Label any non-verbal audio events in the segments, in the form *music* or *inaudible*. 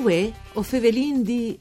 Uè, o Fevelin di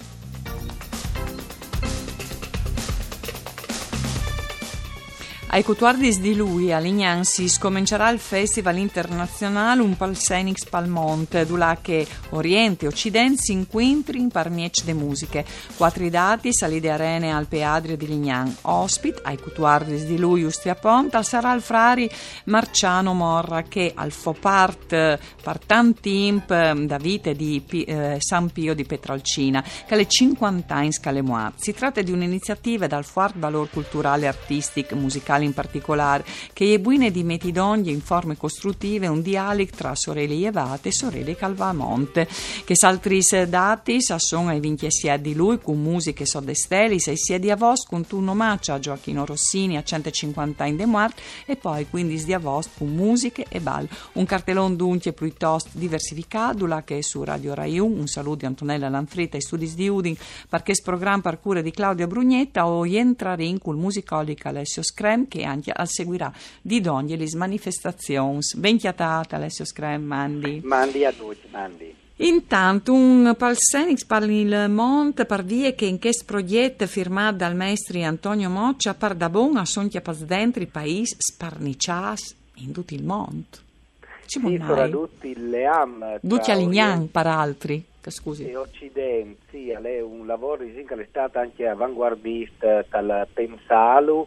Ai Cotuardis di lui, a Lignansis, comincerà il Festival internazionale Un Palsenix Palmont, dove che Oriente e Occidente si incontri in parmiec de musiche. Quattro dati, salide arene al Peadrio di Lignan. Ospit, ai Cotuardis di lui, Ustia Ponta, sarà il frari Marciano Morra, che al Fopart, par tantimp da vite di eh, San Pio di Petralcina, che alle 50 anni scalemoa. Si tratta di un'iniziativa dal Fuart Valor Culturale Artistic Musicale in particolare, che è buine di metidoglie in forme costruttive un dialetto tra sorelle Ievate e sorelle Calvamonte, che saltris datis sono ai vinti sia di lui con musiche sodestelis e sia di avos con un omaggio a Gioacchino Rossini a 150 anni de morte e poi quindi di avos con musiche e ball. Un cartellone dunque piuttosto diversificato che è su Radio Rai 1, un saluto di Antonella Lanfrita e studi di Udin, perché programma per cura di Claudia Brugnetta o entrare in col musicolica Alessio Screm che anche seguirà di ogni le manifestazioni. Ben chiatata Alessio Screm, Mandi. Mandi a tutti, Mandi. Intanto un Palsenix per il Monte per vie che in questo progetto firmato dal maestro Antonio Moccia per da buona sono chiappas dentro il paese sparnicias in tutto il mondo. Ci sì, soprattutto le am. Tutti all'ignan per altri. Scusi. E Occidente, sì, è un lavoro che è stato anche avanguardista dal Pensalu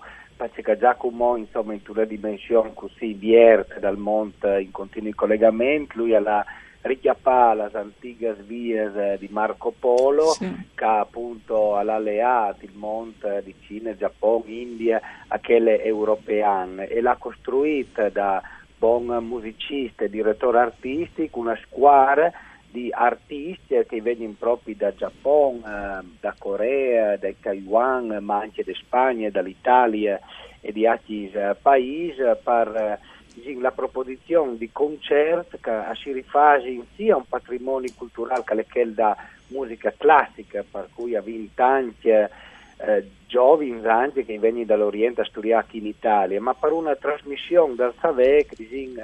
perché Giacomo insomma in una dimensione così diversa dal monte in continui collegamenti, lui ha la richiappa le antiche vie di Marco Polo sì. che appunto ha alleato il monte di Cina, Giappone, India a quelle europeane e l'ha costruita da buon musicista e direttore artistico una squadra di artisti che vengono proprio da Giappone, eh, da Corea, da Taiwan, ma anche da Spagna, dall'Italia e di altri eh, paesi per eh, la proposizione di concerti che si rifase sia un patrimonio culturale che è da musica classica, per cui vinto anche eh, giovani anche che vengono dall'Oriente a studiare in Italia, ma per una trasmissione del SAVEC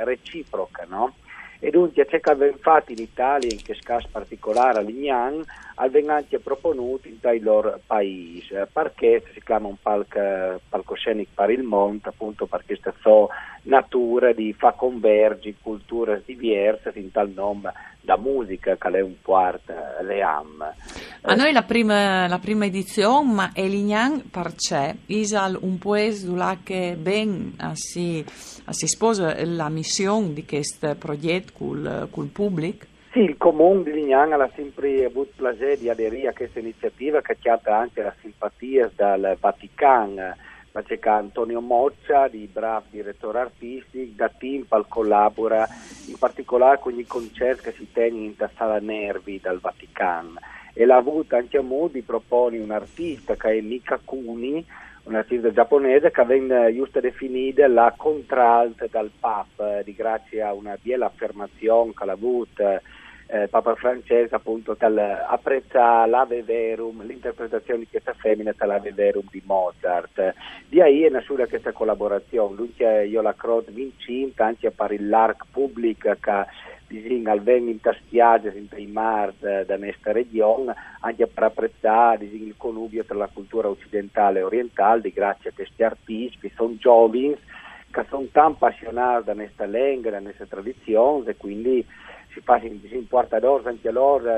reciproca, no? E dunque c'è che abbiamo fatto in Italia, in che caso particolare a Lignan, abbiamo anche proponuto in loro paesi, perché si chiama un palco, palcoscenico per il mondo, appunto perché questa sua natura di fa convergi culture diverse in tal nome da musica che è un quarto le am. A noi la prima, la prima edizione, ma Elignan perché isal un paese che ben si, si sposa la missione di questo progetto col, col pubblico? Sì, il comune di Lignan ha sempre avuto piacere di aderire a questa iniziativa che ha anche la simpatia dal Vaticano c'è Antonio Moccia, di bravo direttore artistico, da Timpal collabora in particolare con i concerti che si tengono in Sala Nervi dal Vaticano e l'ha avuto anche a Moody propone un artista che è Mika Kuni, un artista giapponese che viene giusto definita la contralta dal Papa, di grazie a una bella affermazione che l'ha avuto eh, Papa Francesco appunto apprezza l'Ave Verum, l'interpretazione di questa femmina dell'Ave Verum di Mozart. Di ahí è nata questa collaborazione, lui che io la croce vincinta anche per l'ARC pubblica che disegna al ven in tastiage in mar da questa regione, anche per apprezzare il connubio tra la cultura occidentale e orientale, grazie a questi artisti che sono giovani, che sono tan appassionati da questa lingua, da questa tradizione e quindi si, fa, si importa d'oro anche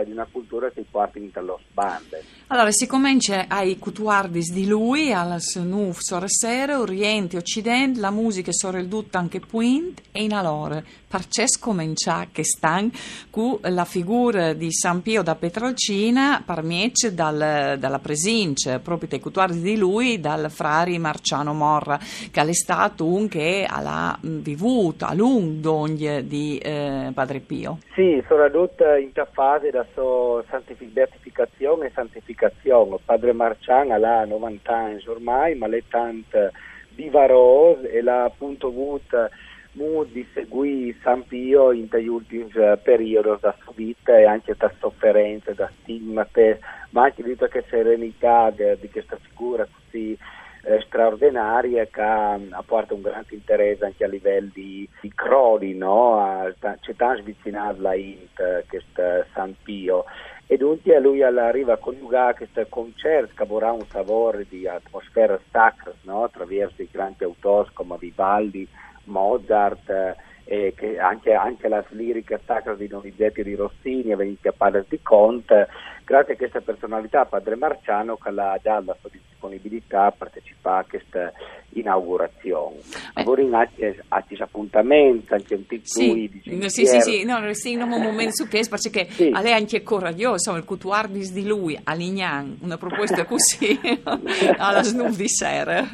di una cultura che porta in lo bande. Allora si comincia ai cutuardis di lui, alla snuf sorsere, oriente, occidente, la musica sore il tutto anche puint e in allora parces comincia che stan con la figura di San Pio da Petralcina parmiece dal, dalla presince proprio dei cutuardis di lui dal frari Marciano Morra che è stato un che ha vivuto a lungo di eh, Padre Pio. Sì, soprattutto in questa fase da sua beatificazione e santificazione. Padre Marciano ha 90 anni ormai, ma è tanto vivaroso e l'ha appunto avuto di seguire San Pio in quegli ultimi eh, periodi da sua vita e anche da sofferenze, da stigmate, ma anche di che serenità di, di questa figura così eh, straordinarie che apporta un grande interesse anche a livello di, di crodi, no? c'è tanto vicinato la Int, che è San Pio e dunque lui arriva a coniugare questo concerto che avrà un sapore di atmosfera sacra no? attraverso i grandi autori come Vivaldi, Mozart eh, che anche, anche, la lirica sacra di Donizetti di Rossini e a Padre di Conte grazie a questa personalità Padre Marciano che ha già la sua disponibilità a partecipare a questa inaugurazione. Eh. Ora anche a questi appuntamenti, anche un piccolo sì. sì, sì, sì, no, in un momento su questo perché sì. lei è anche coraggioso, insomma, il cutuardis di lui a Lignan, una proposta così *laughs* alla snuff di sera.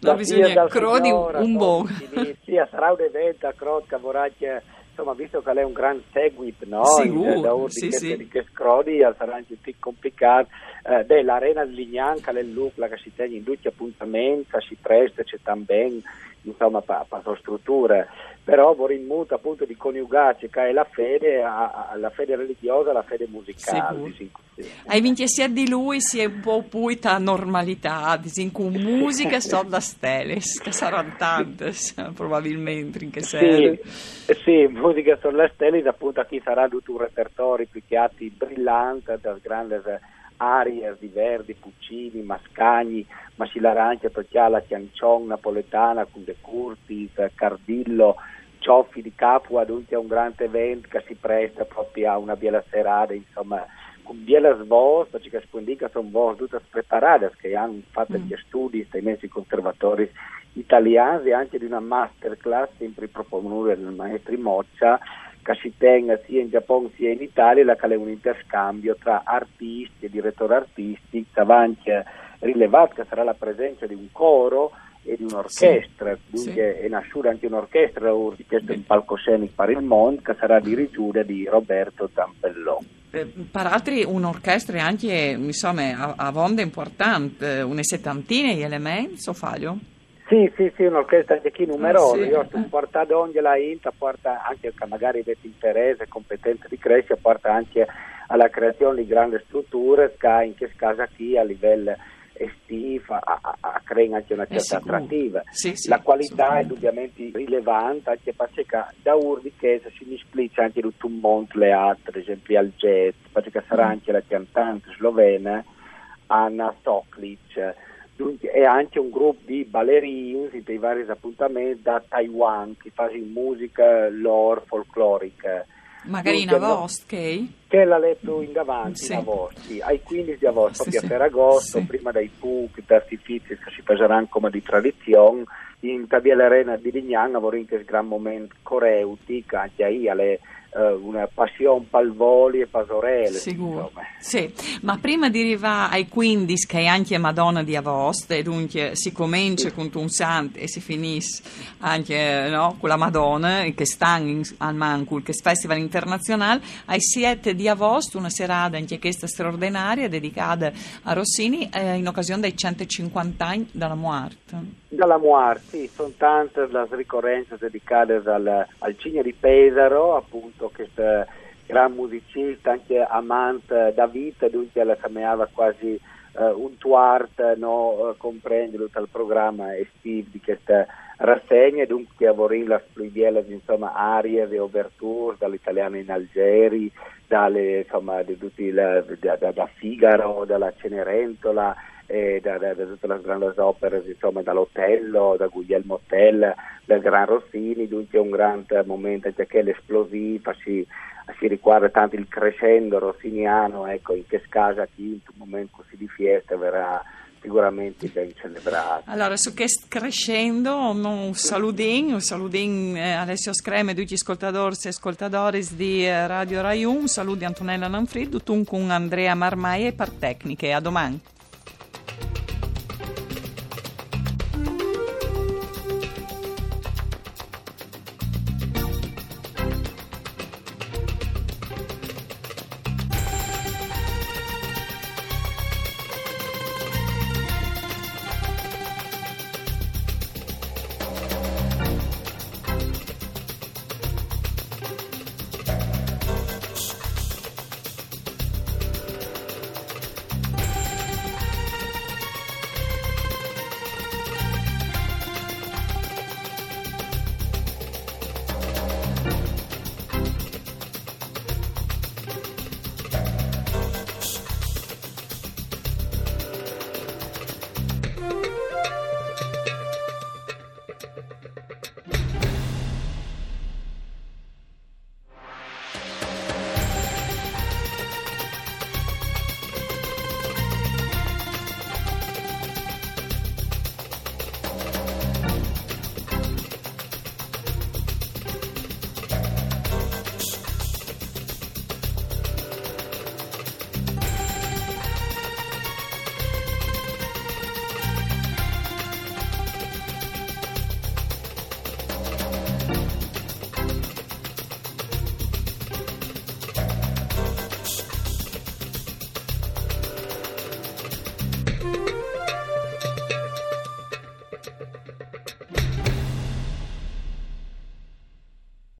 non bisogna crodi un buon. Sì, sarà un evento a Crod che vorrà insomma, visto che lei è un gran seguito no? Sicuro, sì, che, sì. di che scrodi sarà anche più complicato eh, beh, l'arena di Lignanca è l'ucla che si tiene in tutti appuntamenti si presta c'è también insomma pa, strutture però vorrei molto appunto di coniugarci che è la fede la fede religiosa la fede musicale sì. hai vinto sia di lui sia un po' poi ta normalità con musica sono da stelle che saranno tante probabilmente in che sì, sì musica sono da stelle appunto a chi sarà tutto un repertorio picchiati brillante da grandi arie di Verdi, Puccini, Mascagni, ma si lara anche perché ha la Ciancion napoletana con De Curtis, Cardillo, Cioffi di Capua, dunque è un grande evento che si presta proprio a una bella serata, insomma, con biela svos, perché si può dire che sono vos tutte preparate, che hanno fatto mm. gli studi, stai messi conservatori italiani e anche di una masterclass sempre proponuta dal maestro Moccia, che si tenga sia in Giappone sia in Italia, la che è un interscambio tra artisti e direttori artistici, avanti rilevato che sarà la presenza di un coro e di un'orchestra, sì, dunque sì. è nasciuta anche un'orchestra, questo è un palcoscenico per il mondo, che sarà dirigita di Roberto Zampellò. Eh, per altri un'orchestra anche insomma, a, a vonda importante, una settantina di elementi, o faglio? Sì, sì, sì, un'orchestra anche qui numerosa, ah, sì. io sto portando ogni la INTA, porta anche che magari avete interesse competenze di crescita, porta anche alla creazione di grandi strutture in che casa qui a livello estivo a, a, a creare anche una certa attrattiva. Sì, sì, la qualità è indubbiamente rilevante anche perché da Urbi che si misplicia anche tutto un mondo le altre, ad esempio al jazz, perché sarà mm. anche la cantante slovena Anna Stoklic e anche un gruppo di ballerini dei vari appuntamenti da Taiwan che fanno musica lore folclorica. Magari in agosto, che? Che l'ha letto in davanti, sì. in agosto, sì. ai 15 di agosto, sì, sì. per agosto, sì. prima dei fuochi, artifici che si faranno come di tradizione, in Tabiella Arena di Lignano vorrei che gran momento coreuti, che anche ahí alle una passione palvoli e pasorelle. Sicuro. Sì, ma prima di arrivare ai 15 che è anche Madonna di Avost e dunque si comincia sì. con un santo e si finisce anche no, con la Madonna che sta al Mancul, che è Festival internazionale, ai 7 di Avost una serata anche questa straordinaria dedicata a Rossini eh, in occasione dei 150 anni dalla morte. Dalla morte, sì, sono tante le ricorrenze dedicate al, al Cigno di Pesaro, appunto questo, questo gran musicista, anche amante da vita, dunque la chiamava quasi uh, un tuart, no, uh, comprende tutto il programma estivo di questa rassegna, dunque avremo la insomma arie e ouverture dall'italiano in Algeri, dalle, insomma, di tutti la, da, da, da Figaro, dalla Cenerentola, eh, da, da, da, tutte le grandi opere, insomma, dall'Otello, da Guglielmo Tell, del Gran Rossini, dunque è un grande momento anche l'esplosivo, si, si riguarda tanto il crescendo rossiniano, ecco, in che scasa chi in un momento così di festa verrà sicuramente ben celebrato. Allora, su che crescendo, un saludin, un saludin eh, Alessio Screme, tutti ascoltatori e ascoltatori di eh, Radio Rai 1, saluti Antonella Nanfrido, tu con Andrea Marmai e per tecniche, a domani.